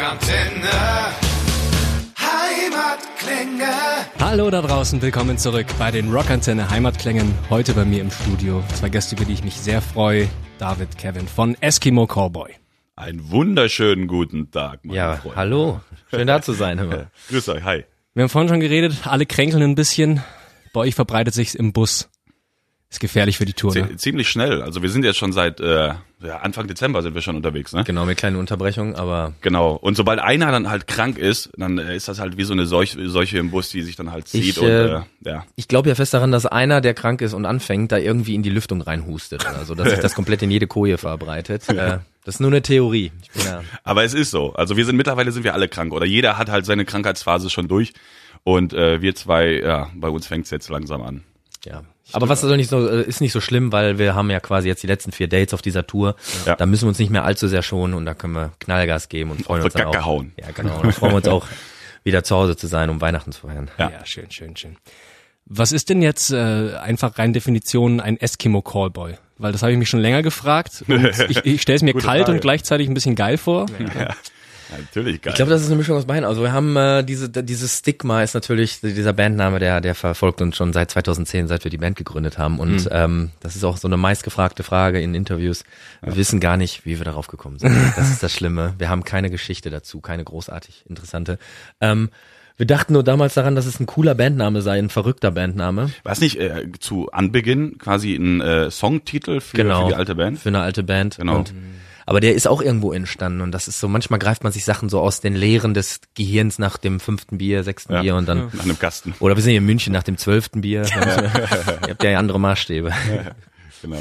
Rockantenne. Heimatklänge. Hallo da draußen, willkommen zurück bei den Rockantenne Heimatklängen. Heute bei mir im Studio zwei Gäste, über die ich mich sehr freue. David, Kevin von Eskimo Cowboy. Einen wunderschönen guten Tag, meine Ja, Freunde. hallo. Schön da zu sein. Mal. Grüß euch, hi. Wir haben vorhin schon geredet, alle kränkeln ein bisschen. Bei euch verbreitet sich's im Bus. Ist gefährlich für die Tour, ne? Zie- Ziemlich schnell. Also wir sind jetzt schon seit äh, ja, Anfang Dezember sind wir schon unterwegs, ne? Genau, mit kleinen Unterbrechungen, aber Genau. Und sobald einer dann halt krank ist, dann äh, ist das halt wie so eine Seuche, Seuche im Bus, die sich dann halt zieht Ich, und äh, äh, ja. ich glaube ja fest daran, dass einer, der krank ist und anfängt, da irgendwie in die Lüftung reinhustet. Also, dass sich das komplett in jede Koje verbreitet. Äh, das ist nur eine Theorie. Ja, Aber es ist so. Also wir sind mittlerweile sind wir alle krank oder jeder hat halt seine Krankheitsphase schon durch und äh, wir zwei, ja, bei uns fängt's jetzt langsam an. Ja. Aber was soll nicht so, äh, ist nicht so schlimm, weil wir haben ja quasi jetzt die letzten vier Dates auf dieser Tour. Ja. Da müssen wir uns nicht mehr allzu sehr schonen und da können wir Knallgas geben und freuen uns dann auch. Hauen. Ja, genau. Da freuen wir uns auch wieder zu Hause zu sein, um Weihnachten zu feiern. Ja. Ja, schön, schön, schön. Was ist denn jetzt äh, einfach rein Definition ein Eskimo Callboy? Weil das habe ich mich schon länger gefragt. Und ich ich stelle es mir Gute kalt Frage. und gleichzeitig ein bisschen geil vor. Ja, natürlich geil. Ich glaube, das ist eine Mischung aus beiden. Also wir haben äh, diese dieses Stigma ist natürlich dieser Bandname, der der verfolgt uns schon seit 2010, seit wir die Band gegründet haben. Und ähm, das ist auch so eine meistgefragte Frage in Interviews. Wir wissen gar nicht, wie wir darauf gekommen sind. Das ist das Schlimme. Wir haben keine Geschichte dazu, keine großartig interessante. Ähm, wir dachten nur damals daran, dass es ein cooler Bandname sei, ein verrückter Bandname. War es nicht äh, zu Anbeginn quasi ein äh, Songtitel für, Genau. für die alte Band? Für eine alte Band. Genau. Und, aber der ist auch irgendwo entstanden und das ist so, manchmal greift man sich Sachen so aus den Leeren des Gehirns nach dem fünften Bier, sechsten Ja. Bier und dann Nach einem Kasten. Oder wir sind hier in München nach dem zwölften Bier. Ihr habt ja andere Maßstäbe. Genau.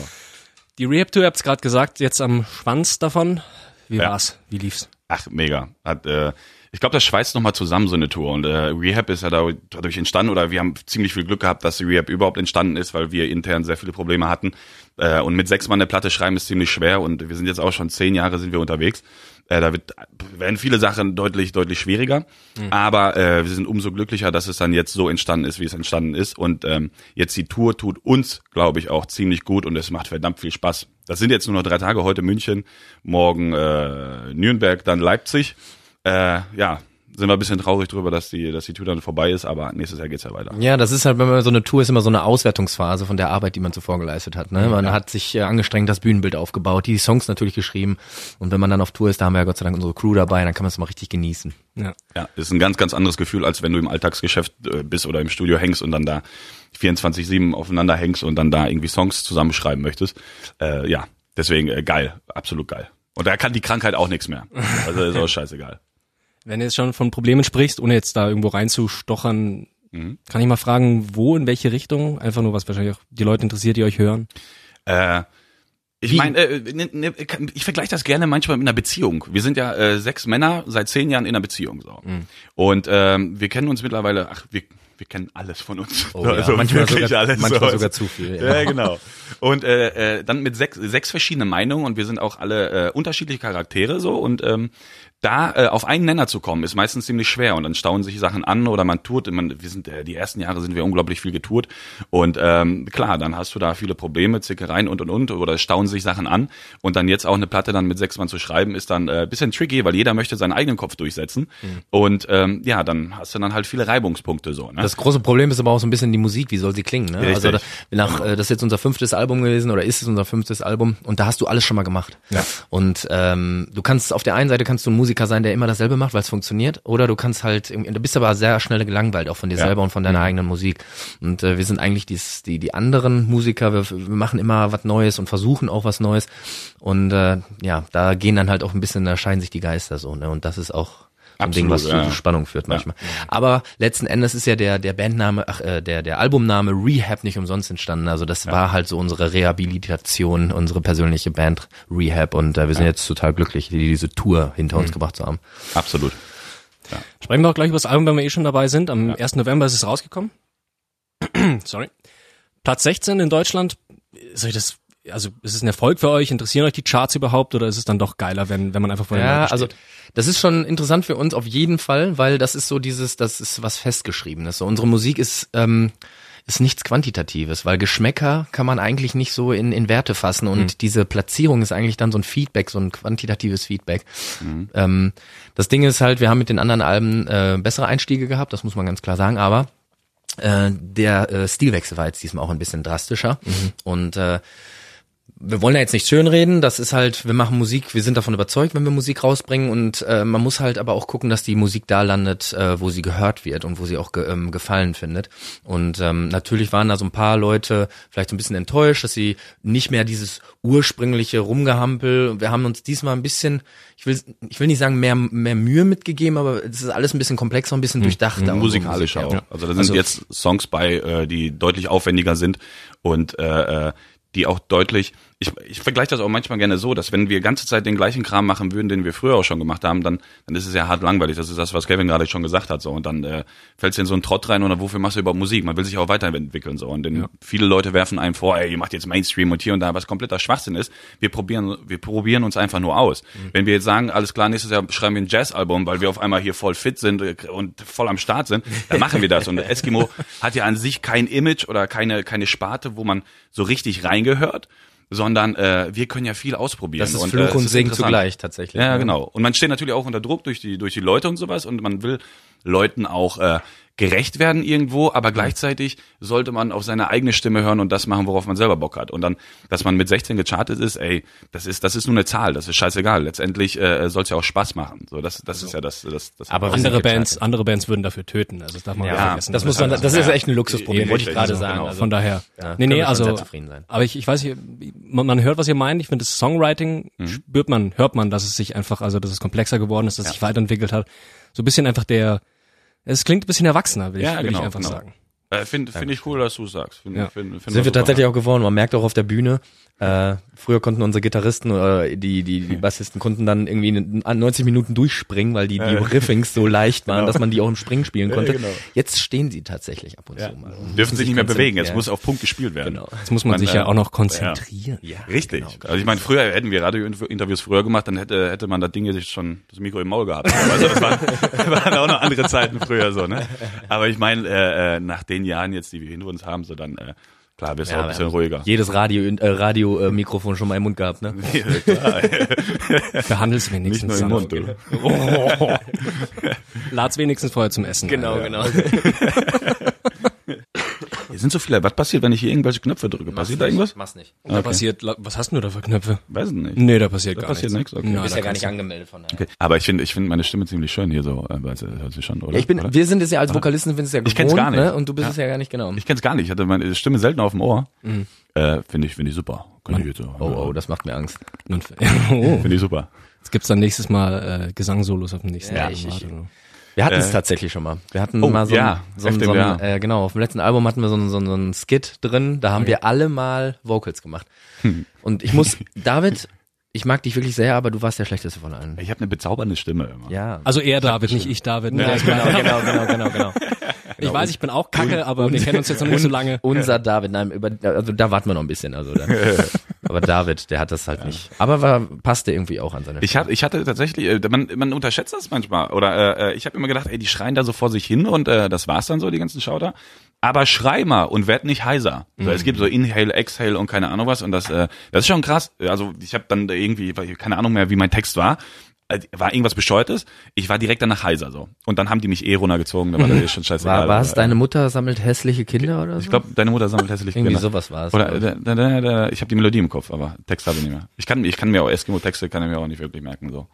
Die Rehab Tour, ihr habt's gerade gesagt, jetzt am Schwanz davon. Wie Ja. war's? Wie lief's? Ach, mega. Hat, äh, ich glaube, das schweißt nochmal zusammen, so eine Tour. Und äh, Rehab ist ja da- dadurch entstanden, oder wir haben ziemlich viel Glück gehabt, dass die Rehab überhaupt entstanden ist, weil wir intern sehr viele Probleme hatten. Äh, und mit sechs Mann eine Platte schreiben ist ziemlich schwer und wir sind jetzt auch schon zehn Jahre sind wir unterwegs. Äh, da wird, werden viele Sachen deutlich, deutlich schwieriger. Aber äh, wir sind umso glücklicher, dass es dann jetzt so entstanden ist, wie es entstanden ist. Und ähm, jetzt die Tour tut uns, glaube ich, auch ziemlich gut und es macht verdammt viel Spaß. Das sind jetzt nur noch drei Tage, heute München, morgen äh, Nürnberg, dann Leipzig. Äh, ja, sind wir ein bisschen traurig drüber, dass die, dass die Tour dann vorbei ist, aber nächstes Jahr geht's ja weiter. Ja, das ist halt, wenn man so eine Tour ist, immer so eine Auswertungsphase von der Arbeit, die man zuvor geleistet hat. Ne? Man hat sich äh, angestrengt, das Bühnenbild aufgebaut, die Songs natürlich geschrieben. Und wenn man dann auf Tour ist, da haben wir ja Gott sei Dank unsere Crew dabei, dann kann man es mal richtig genießen. Ja. Ja, ist ein ganz, ganz anderes Gefühl, als wenn du im Alltagsgeschäft äh, bist oder im Studio hängst und dann da 24-7 aufeinander hängst und dann da irgendwie Songs zusammenschreiben möchtest. Äh, ja, deswegen äh, geil, absolut geil. Und da kann die Krankheit auch nichts mehr. Also ist auch scheißegal. Wenn du jetzt schon von Problemen sprichst, ohne jetzt da irgendwo reinzustochern, kann ich mal fragen, wo, in welche Richtung? Einfach nur, was wahrscheinlich auch die Leute interessiert, die euch hören. Äh, ich meine, äh, ne, ne, ich vergleiche das gerne manchmal mit einer Beziehung. Wir sind ja äh, sechs Männer seit zehn Jahren in einer Beziehung. So. Und ähm, wir kennen uns mittlerweile, ach, wir, wir kennen alles von uns. Oh ja, Also manchmal wirklich sogar- manchmal So. sogar zu viel, ja. Ja, genau. Und äh, äh, dann mit sechs, sechs verschiedene Meinungen und wir sind auch alle äh, unterschiedliche Charaktere so und ähm, da äh, auf einen Nenner zu kommen, ist meistens ziemlich schwer und dann stauen sich Sachen an oder man tourt. Man, wir sind äh, die ersten Jahre sind wir unglaublich viel getourt und ähm, klar, dann hast du da viele Probleme, Zickereien und und und oder stauen sich Sachen an und dann jetzt auch eine Platte dann mit sechs Mann zu schreiben ist dann äh, bisschen tricky, weil jeder möchte seinen eigenen Kopf durchsetzen und ähm, ja, dann hast du dann halt viele Reibungspunkte so. Ne? Das große Problem ist aber auch so ein bisschen die Musik, wie soll sie klingen. Ne? Richtig. Also da, nach, äh, das ist jetzt unser fünftes Album gewesen oder ist es unser fünftes Album und da hast du alles schon mal gemacht. Ja. Und ähm, du kannst auf der einen Seite kannst du ein Musiker sein, der immer dasselbe macht, weil es funktioniert, oder du kannst halt, du bist aber sehr schnell gelangweilt auch von dir Ja. selber und von deiner eigenen Musik. Und äh, wir sind eigentlich dies, die die anderen Musiker, wir, wir machen immer was Neues und versuchen auch was Neues. Und äh, ja, da gehen dann halt auch ein bisschen, da scheiden sich die Geister so. Ne? Und das ist auch so ein Ding, was Absolut, zu ja. Spannung führt manchmal. Aber letzten Endes ist ja der der Bandname, ach, äh, der der Albumname Rehab nicht umsonst entstanden. Also das war halt so unsere Rehabilitation, unsere persönliche Band Rehab und äh, wir sind jetzt total glücklich, die, diese Tour hinter uns gebracht zu haben. Absolut. Sprechen wir auch gleich über das Album, wenn wir eh schon dabei sind. Am 1. November ist es rausgekommen. Sorry. Platz 16 in Deutschland. Ist euch das, also ist es ein Erfolg für euch? Interessieren euch die Charts überhaupt oder ist es dann doch geiler, wenn, wenn man einfach vor den Ja, also das ist schon interessant für uns auf jeden Fall, weil das ist so dieses, das ist was festgeschriebenes. So unsere Musik ist, ähm, ist nichts Quantitatives, weil Geschmäcker kann man eigentlich nicht so in, in Werte fassen und Mhm. diese Platzierung ist eigentlich dann so ein Feedback, so ein quantitatives Feedback. Mhm. Ähm, das Ding ist halt, wir haben mit den anderen Alben äh, bessere Einstiege gehabt, das muss man ganz klar sagen, aber äh, der äh, Stilwechsel war jetzt diesmal auch ein bisschen drastischer und äh, wir wollen ja jetzt nicht schönreden, das ist halt, wir machen Musik, wir sind davon überzeugt, wenn wir Musik rausbringen und äh, man muss halt aber auch gucken, dass die Musik da landet, äh, wo sie gehört wird und wo sie auch ge ähm, gefallen findet. Und ähm, natürlich waren da so ein paar Leute vielleicht so ein bisschen enttäuscht, dass sie nicht mehr dieses ursprüngliche Rumgehampel, wir haben uns diesmal ein bisschen, ich will, ich will nicht sagen mehr, mehr Mühe mitgegeben, aber es ist alles ein bisschen komplexer, ein bisschen durchdachter. und so musikalisch Musik, auch. ja. Also da sind Also- jetzt Songs bei, äh, die deutlich aufwendiger sind und äh, äh, die auch deutlich, ich, ich vergleiche das auch manchmal gerne so, dass wenn wir ganze Zeit den gleichen Kram machen würden, den wir früher auch schon gemacht haben, dann, dann ist es ja hart langweilig. Das ist das, was Kevin gerade schon gesagt hat. So und dann äh, fällst du in so einen Trott rein oder wofür machst du überhaupt Musik? Man will sich auch weiterentwickeln so und denn viele Leute werfen einem vor, ey, ihr macht jetzt Mainstream und hier und da, was kompletter Schwachsinn ist. Wir probieren, wir probieren uns einfach nur aus. Wenn wir jetzt sagen, alles klar, nächstes Jahr schreiben wir ein Jazzalbum, weil wir auf einmal hier voll fit sind äh, und voll am Start sind, dann machen wir das. Und Eskimo hat ja an sich kein Image oder keine keine Sparte, wo man so richtig reingehört sondern äh, wir können ja viel ausprobieren. Das ist und, Fluch äh, und Segen zugleich tatsächlich. Ja, ne? genau. Und man steht natürlich auch unter Druck durch die durch die Leute und sowas und man will Leuten auch äh, gerecht werden irgendwo, aber gleichzeitig sollte man auf seine eigene Stimme hören und das machen, worauf man selber Bock hat. Und dann, dass man mit 16 gechartet ist, ey, das ist das ist nur eine Zahl, das ist scheißegal. Letztendlich äh, soll es ja auch Spaß machen. So, das das ist ja das das, das Aber Andere Bands, andere Bands würden dafür töten. Also das darf man Ja, nicht vergessen. das muss man, das ist echt ein Luxusproblem, Ja, wollte ich gerade sagen. genau. Also, Von daher. Ja, nee, nee, also. sehr zufrieden sein. Aber ich, ich weiß nicht, man, man hört, was ihr meint. Ich finde, das Songwriting Mhm. spürt man, hört man, dass es sich einfach, also dass es komplexer geworden ist, dass es sich weiterentwickelt hat. So ein bisschen einfach der, es klingt ein bisschen erwachsener, will, Ja, ich, will genau, ich einfach genau. sagen. äh, finde finde ich cool, dass du es sagst. Find, Ja. find, find sind wir super. tatsächlich auch geworden. Man merkt auch auf der Bühne, äh, früher konnten unsere Gitarristen oder die, die, die Bassisten konnten dann irgendwie in- an 90 Minuten durchspringen, weil die, die Riffings so leicht waren, dass man die auch im Springen spielen konnte. genau. Jetzt stehen sie tatsächlich ab und zu mal. und dürfen sich nicht mehr bewegen. Jetzt Ja. muss auf Punkt gespielt werden. Genau. Jetzt muss man, sich ja äh, auch noch konzentrieren. Ja, Richtig. genau. Also ich meine, früher hätten wir Radiointerviews früher gemacht, dann hätte hätte man das Ding jetzt schon das Mikro im Maul gehabt. Also das waren, waren auch noch andere Zeiten früher so, ne? Aber ich meine, äh, äh, nach den Jahren jetzt, die wir hinter uns haben, so dann äh, klar, wirst du auch ein bisschen ruhiger. Jedes Radio, äh, Radio äh, Mikrofon schon mal im Mund gehabt, ne? klar, Behandel's nicht wenigstens. nur im. Mund. Du. Lad's wenigstens vorher zum Essen. Genau, ein. genau. Hier sind so viele. Was passiert, wenn ich hier irgendwelche Knöpfe drücke? Passiert da irgendwas? Mach's nicht. Da passiert, was hast du da für Knöpfe? Weiß ich nicht. Nee, da passiert Da gar passiert nichts. nichts, okay. Du bist ja gar nicht du- angemeldet von daher. Okay. Aber ich finde ich finde meine Stimme ziemlich schön hier so, äh, weil sie hört sich schon, oder? Ja, ich bin, oder? wir sind es ja als Vokalisten, sind es ja gewohnt, Ich kenn's gar nicht. Ne? Und du bist Ja. es ja gar nicht genau. Ich kenn's gar nicht. Ich hatte meine Stimme selten auf dem Ohr. Mhm. Äh, finde ich finde ich super. Kann ich jetzt so. Oh, oh, das macht mir Angst. Oh, Finde ich super. jetzt gibt's dann nächstes Mal äh, Gesangsolos auf dem nächsten Ja, Album. ich- ich- Warte. Wir hatten es Äh, tatsächlich schon mal. Wir hatten oh, mal so, ja, ein, so, ein, so ja. ein, äh, genau, auf dem letzten Album hatten wir so ein, so ein, so ein Skit drin, da haben wir alle mal Vocals gemacht. Hm. Und ich muss, David, ich mag dich wirklich sehr, aber du warst der schlechteste von allen. Ich habe eine bezaubernde Stimme immer. Ja. Also er David, nicht ich David. Ne? ja, genau, genau, genau, genau, genau. Ich weiß, ich bin auch kacke, aber wir kennen uns jetzt noch nicht so lange. Unser David, nein, über, also da warten wir noch ein bisschen, also da. Aber David, der hat das halt nicht. Aber war, passte irgendwie auch an seine Ich hatte, ich hatte tatsächlich, äh, man, man unterschätzt das manchmal. Oder äh, äh, ich habe immer gedacht, ey, die schreien da so vor sich hin und äh, das war's dann so, die ganzen Schauter. Aber schrei mal und werd nicht heiser. So, es gibt so Inhale, Exhale und keine Ahnung was und das, äh, das ist schon krass. Also ich habe dann irgendwie keine Ahnung mehr, wie mein Text war. Äh, War irgendwas Bescheuertes. Ich war direkt danach heiser so. Und dann haben die mich eh runtergezogen. Da war das eh schon scheißegal. War, war es deine Mutter sammelt hässliche Kinder oder so? Ich glaube, deine Mutter sammelt hässlich Irgendwie Kinder. sowas war es. Oder äh, da, da, da, ich habe die Melodie im Kopf, aber Text habe ich nicht mehr. Ich kann, ich kann mir auch Eskimo-Texte kann ich mir auch nicht wirklich merken. So,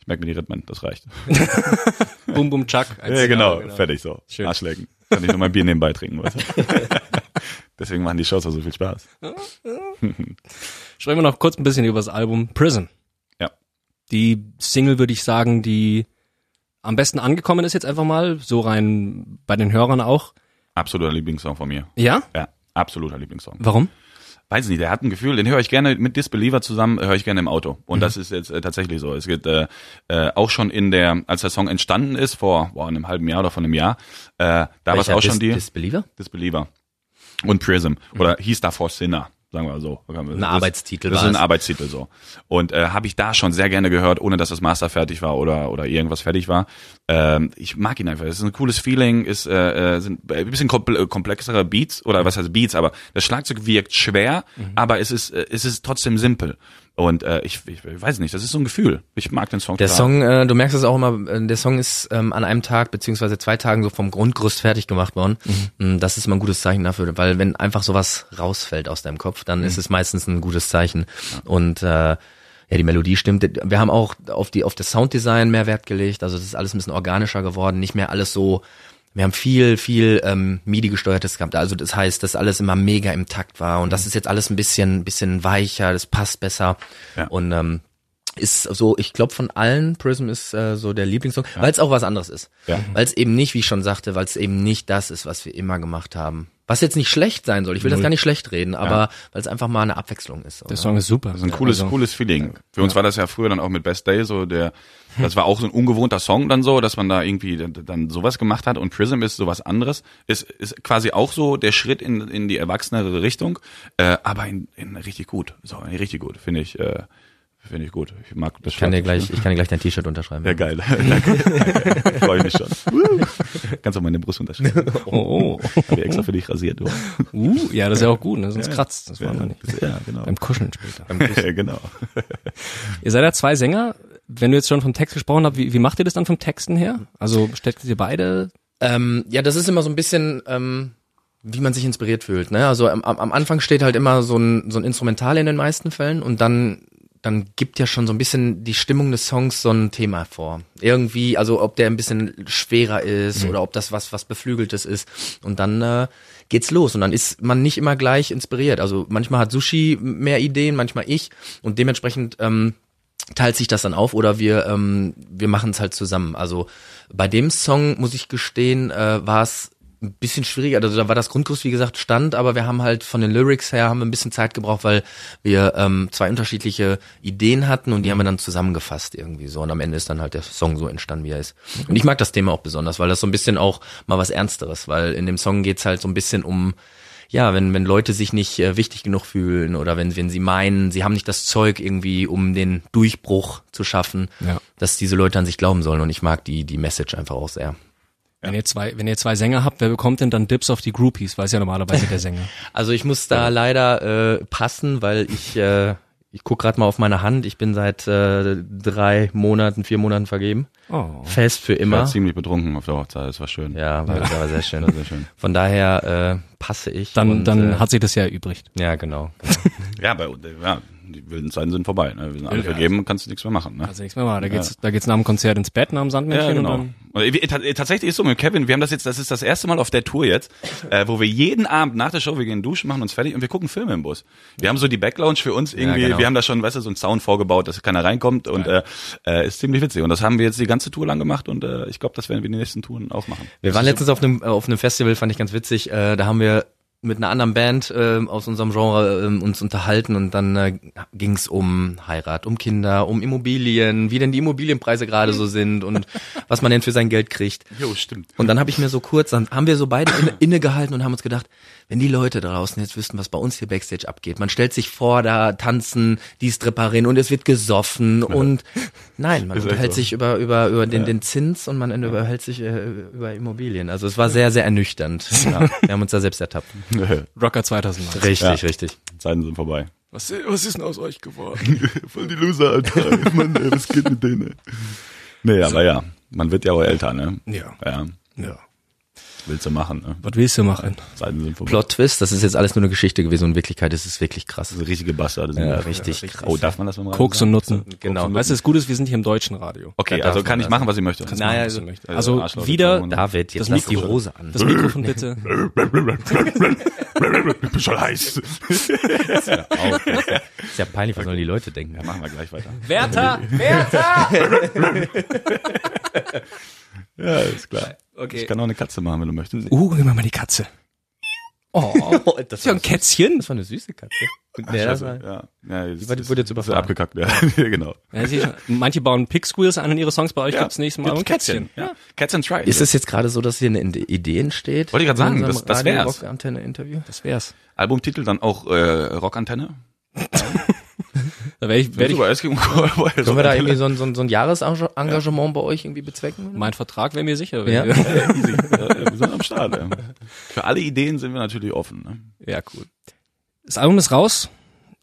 ich merke mir die Rhythmen, das reicht. Bum Bum Chuck. Ja, genau, fertig so. Schön. Arschlecken. Kann ich nur mein Bier nebenbei trinken. Weißt du? Deswegen machen die Shows auch so viel Spaß. Sprechen wir noch kurz ein bisschen über das Album Prison. Die Single, würde ich sagen, die am besten angekommen ist jetzt einfach mal, so rein bei den Hörern auch. Absoluter Lieblingssong von mir. Ja? Ja, absoluter Lieblingssong. Warum? Weiß nicht, der hat ein Gefühl, den höre ich gerne mit Disbeliever zusammen, höre ich gerne im Auto. Und das ist jetzt äh, tatsächlich so. Es geht äh, äh, auch schon in der, als der Song entstanden ist, vor boah, einem halben Jahr oder vor einem Jahr, äh, da war es auch schon Dis- die Disbeliever? Disbeliever und Prism oder hieß davor Sinner. Sagen wir so. Ein Arbeitstitel Das ist war ein es. Arbeitstitel so. Und äh, habe ich da schon sehr gerne gehört, ohne dass das Master fertig war oder oder irgendwas fertig war. Ähm, ich mag ihn einfach. Es ist ein cooles Feeling, ist äh, äh, sind ein bisschen äh, komplexere Beats oder was heißt Beats, aber das Schlagzeug wirkt schwer, aber es ist äh, es ist trotzdem simpel. Und äh, ich, ich weiß nicht, das ist so ein Gefühl. Ich mag den Song Der total. Song, äh, du merkst es auch immer, äh, der Song ist ähm, an einem Tag beziehungsweise zwei Tagen so vom Grundgerüst fertig gemacht worden. Mm, Das ist immer ein gutes Zeichen dafür, weil wenn einfach sowas rausfällt aus deinem Kopf, dann ist es meistens ein gutes Zeichen. Und äh, ja, die Melodie stimmt. Wir haben auch auf die auf das Sounddesign mehr Wert gelegt. Also das ist alles ein bisschen organischer geworden, nicht mehr alles so. Wir haben viel, viel ähm, MIDI gesteuertes gehabt. Also das heißt, dass alles immer mega im Takt war und das ist jetzt alles ein bisschen, bisschen weicher. Das passt besser Ja. und ähm, ist so, ich glaube von allen Prism ist äh, so der Lieblingssong, weil es auch was anderes ist. Ja. Weil es eben nicht, wie ich schon sagte, weil es eben nicht das ist, was wir immer gemacht haben. Was jetzt nicht schlecht sein soll. Ich will das gar nicht schlecht reden, aber weil es einfach mal eine Abwechslung ist. Der oder? Song ist super. Das ist ein cooles, Also, cooles Feeling. Für uns war das ja früher dann auch mit Best Day so der, das war auch so ein ungewohnter Song dann so, dass man da irgendwie dann, dann sowas gemacht hat und Prism ist sowas anderes. Ist, ist quasi auch so der Schritt in, in die erwachsenere Richtung, äh, aber in, in richtig gut. So, richtig gut, finde ich, äh, finde ich gut. Ich mag das Ich kann dir gleich, ich kann dir gleich dein T-Shirt unterschreiben. Ja, geil. Danke. Danke. Freue ich mich schon. Kannst auch meine Brust unterschreiben. Oh, Hab ich extra für dich rasiert, du. uh, ja, das ist ja auch gut, ne? sonst kratzt. Das war man nicht. Ja, genau. Beim Kuscheln später. genau. Ihr seid ja zwei Sänger. Wenn du jetzt schon vom Text gesprochen habt, wie, wie macht ihr das dann vom Texten her? Also steckt ihr beide? Ähm, ja, das ist immer so ein bisschen, ähm, wie man sich inspiriert fühlt. Ne? Also am, am am Anfang steht halt immer so ein, so ein Instrumental in den meisten Fällen und dann dann gibt ja schon so ein bisschen die Stimmung des Songs so ein Thema vor. Irgendwie, also ob der ein bisschen schwerer ist oder ob das was was beflügeltes ist und dann äh, geht's los und dann ist man nicht immer gleich inspiriert. Also manchmal hat Sushi mehr Ideen, manchmal ich und dementsprechend ähm, teilt sich das dann auf oder wir ähm, wir machen es halt zusammen. Also bei dem Song muss ich gestehen, äh, war es ein bisschen schwieriger. Also da war das Grundkurs wie gesagt stand, aber wir haben halt von den Lyrics her haben wir ein bisschen Zeit gebraucht, weil wir ähm, zwei unterschiedliche Ideen hatten und die haben wir dann zusammengefasst irgendwie so und am Ende ist dann halt der Song so entstanden, wie er ist. Und ich mag das Thema auch besonders, weil das so ein bisschen auch mal was Ernsteres, weil in dem Song geht's halt so ein bisschen um ja, wenn, wenn Leute sich nicht äh, wichtig genug fühlen oder wenn, wenn sie meinen, sie haben nicht das Zeug irgendwie, um den Durchbruch zu schaffen, Ja. dass diese Leute an sich glauben sollen. Und ich mag die, die Message einfach auch sehr. Wenn ihr zwei, wenn ihr zwei Sänger habt, wer bekommt denn dann Dips auf die Groupies? Weiß ja normalerweise der Sänger. Also ich muss da leider äh, passen, weil ich, äh, ich guck gerade mal auf meine Hand. Ich bin seit äh, drei Monaten, vier Monaten vergeben. Oh. Fest für Ich war immer. ziemlich betrunken auf der Hochzeit, das war schön. Ja, war, war sehr schön. Sehr schön. Von daher äh, passe ich. Dann, und, dann äh, hat sich das ja erübrigt. ja genau. Ja, bei, ja, die wilden Zeiten sind vorbei. Ne? Wir sind alle Ja. vergeben, kannst du nichts mehr machen. Ne? Also nichts mehr mal. Da geht's, da geht's nach dem Konzert ins Bett, nach dem Sandmännchen Ja, genau. und dann Tatsächlich ist so mit Kevin, wir haben das jetzt, das ist das erste Mal auf der Tour jetzt, äh, wo wir jeden Abend nach der Show, wir gehen duschen, machen uns fertig und wir gucken Filme im Bus. Wir haben so die Backlounge für uns irgendwie, genau. wir haben da schon, weißt du, so einen Sound vorgebaut, dass keiner reinkommt und äh, äh, ist ziemlich witzig. Und das haben wir jetzt die ganze Tour lang gemacht und äh, ich glaube, das werden wir die nächsten Touren auch machen. Wir waren letztens auf einem auf einem Festival, fand ich ganz witzig. Äh, da haben wir mit einer anderen Band äh, aus unserem Genre äh, uns unterhalten und dann äh, ging es um Heirat, um Kinder, um Immobilien, wie denn die Immobilienpreise gerade so sind und was man denn für sein Geld kriegt. Jo, stimmt. Und dann habe ich mir so kurz, dann haben wir so beide inne, innegehalten und haben uns gedacht, wenn die Leute draußen jetzt wüssten, was bei uns hier Backstage abgeht, man stellt sich vor, da tanzen die Stripperinnen und es wird gesoffen und nein, man Ist unterhält so. sich über über über den den Zins und man unterhält sich äh, über Immobilien. Also es war sehr sehr ernüchternd. Ja, wir haben uns da selbst ertappt. Rocker 2009. Richtig, Ja. richtig. Zeiten sind vorbei. Was, was ist denn aus euch geworden? Voll die Loser, Alter. Mann, ey, was geht mit denen? Nee, aber ja, man wird ja auch älter, ne? Ja. Ja, Ja. Willst du machen, ne? Was willst du machen? Plot Twist, das ist jetzt alles nur eine Geschichte gewesen und in Wirklichkeit ist es wirklich krass. Das ist richtige Bastarde. sind Ja, richtig krass. Oh, darf man das beim Radio Koks und Nutten. Genau. Weißt du, das Gute ist, wir sind hier im deutschen Radio. Okay, Da also kann ich machen, was ich möchte. Kannst Naja, machen, also- möchtest. Also Also wieder David, jetzt Das lass die Hose an. das Mikrofon bitte. Ich bin schon heiß. Ist ja peinlich, was sollen die Leute denken? Ja, machen wir gleich weiter. Werther! Werther! Ja, ist klar. Okay. Ich kann auch eine Katze machen, wenn du möchtest. Uh, gib mir mal die Katze. Oh, das ist ja ein Kätzchen. Das war eine süße Katze. Ach, das war, ja, ja, jetzt, Die wurde- wurde jetzt überfahren. abgekackt, ja. genau. Ja, siehst du, manche bauen Pig Squeals an in ihre Songs, bei euch Ja, gibt's nächstes Mal ein Kätzchen. Ja. Cats and Try. ist es jetzt gerade so, dass hier eine Idee entsteht? Wollte ich grad sagen, das- das wär's. Radio-Rock-Antenne-Interview? Das wär's. Albumtitel dann auch äh, Rockantenne? Da werde ich, werd ich. Können wir da irgendwie so ein, so ein, so ein Jahresengagement bei euch irgendwie bezwecken? mein Vertrag wäre mir sicher. wenn Ja. wir- Easy. Ja, wir sind am Start. Ja. Für alle Ideen sind wir natürlich offen. Ne? ja, cool. Das Album ist raus.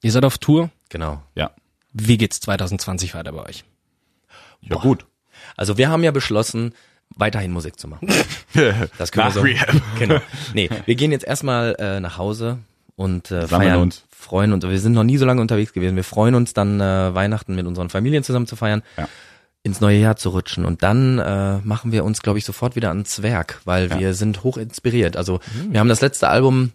Ihr seid auf Tour. Genau. Ja. Wie geht's 2020 weiter bei euch? Ja, gut. Also wir haben ja beschlossen, weiterhin Musik zu machen. Das können Nach wir so. Rehab. Genau. Nee, wir gehen jetzt erstmal äh, nach Hause und äh, Sammeln feiern uns. freuen uns. Wir sind noch nie so lange unterwegs gewesen. Wir freuen uns dann äh, Weihnachten mit unseren Familien zusammen zu feiern, Ja. ins neue Jahr zu rutschen und dann äh, machen wir uns, glaube ich, sofort wieder ans Werk, weil Ja. wir sind hoch inspiriert. Also wir haben das letzte Album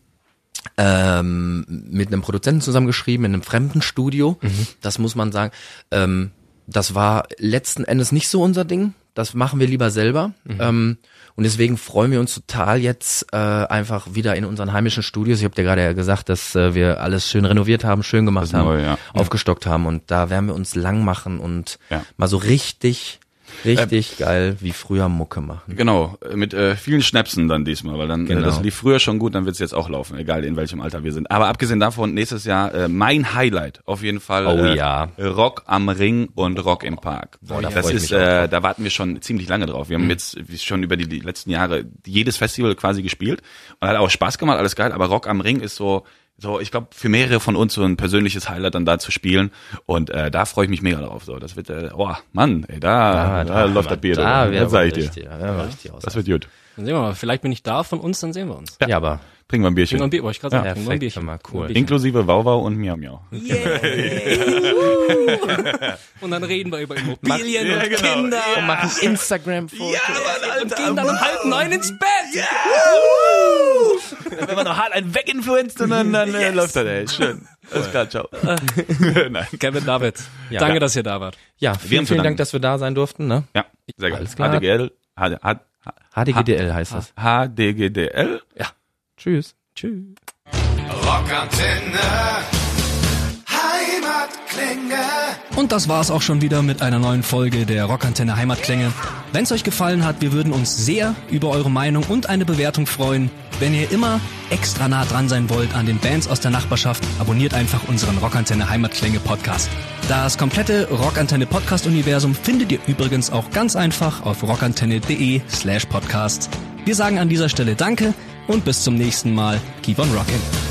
ähm, mit einem Produzenten zusammengeschrieben in einem fremden Studio. Das muss man sagen. Ähm, das war letzten Endes nicht so unser Ding. Das machen wir lieber selber. Ähm, und deswegen freuen wir uns total jetzt äh, einfach wieder in unseren heimischen Studios. Ich habe dir gerade ja gesagt, dass äh, wir alles schön renoviert haben, schön gemacht haben, Neue, ja. aufgestockt haben. Und da werden wir uns lang machen und Ja. mal so richtig, richtig geil wie früher Mucke machen. Genau, äh, mit äh, vielen Schnäpsen dann diesmal, weil dann äh, Genau. das lief früher schon gut, dann wird's jetzt auch laufen, egal in welchem Alter wir sind. Aber abgesehen davon, nächstes Jahr äh, mein Highlight auf jeden Fall. Oh äh, ja. Rock am Ring und Rock im Park. Boah, da das ist, Mhm. äh, da warten wir schon ziemlich lange drauf. Wir haben jetzt wie schon über die, die letzten Jahre jedes Festival quasi gespielt und hat auch Spaß gemacht, alles geil. Aber Rock am Ring ist so so, ich glaube, für mehrere von uns so ein persönliches Highlight dann da zu spielen. Und äh, da freue ich mich mega drauf. So, das wird, äh, oh Mann, ey, da, da, läuft das Bier. Da da, sag ich dir. richtig, da wäre richtig aus. Das wird gut. Dann sehen wir mal. Vielleicht bin ich da von uns, dann sehen wir uns. ja, aber Trinken wir ein Bierchen. Trinken wir ein Bier, wollte ich gerade sagen. Ja, Trinken wir ein Bierchen. mal cool. Bierchen. Inklusive Wauwau und Miau Miau. Und dann reden wir über Immobilien Ja, und genau. Kinder. und machen Instagram-Fotos. und gehen dann um halb neun ins Bett. Wenn man noch hart einen weginfluenzt und dann, dann äh, läuft das, ey. Schön. Alles klar, ciao. Nein. Kevin David, Ja. danke, Ja. dass ihr da wart. Ja, Wir vielen, vielen Dank, dass wir da sein durften. Ne? Ja, sehr geil. Alles klar. HDGL, HD, H- HDGDL heißt das. HDGDL. Tschüss. Tschüss. Rockantenne. Und das war's auch schon wieder mit einer neuen Folge der Rockantenne Heimatklänge. Wenn's euch gefallen hat, wir würden uns sehr über eure Meinung und eine Bewertung freuen. Wenn ihr immer extra nah dran sein wollt an den Bands aus der Nachbarschaft, abonniert einfach unseren Rockantenne Heimatklänge Podcast. Das komplette Rockantenne Podcast Universum findet ihr übrigens auch ganz einfach auf rockantenne.de slash podcast. Wir sagen an dieser Stelle Danke und bis zum nächsten Mal. Keep on rocking.